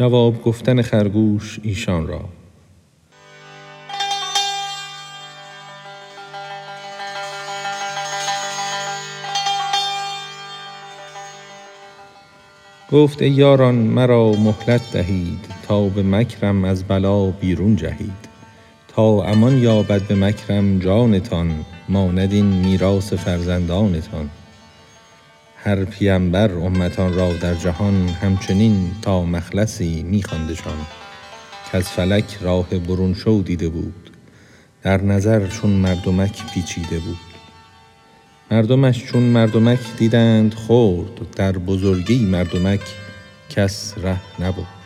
جواب گفتن خرگوش ایشان را. گفت ای یاران مرا مهلت دهید تا به مکرم از بلا بیرون جهید. تا امان یابد به مکرم جانتان ماند این میراث فرزندانتان. هر پیمبر امتان را در جهان همچنین تا مخلصی می خواندشان کز فلک راه برون شو دیده بود. در نظر چون مردمک پیچیده بود. مردمش چون مردمک دیدند خرد در بزرگی مردمک کس ره نبرد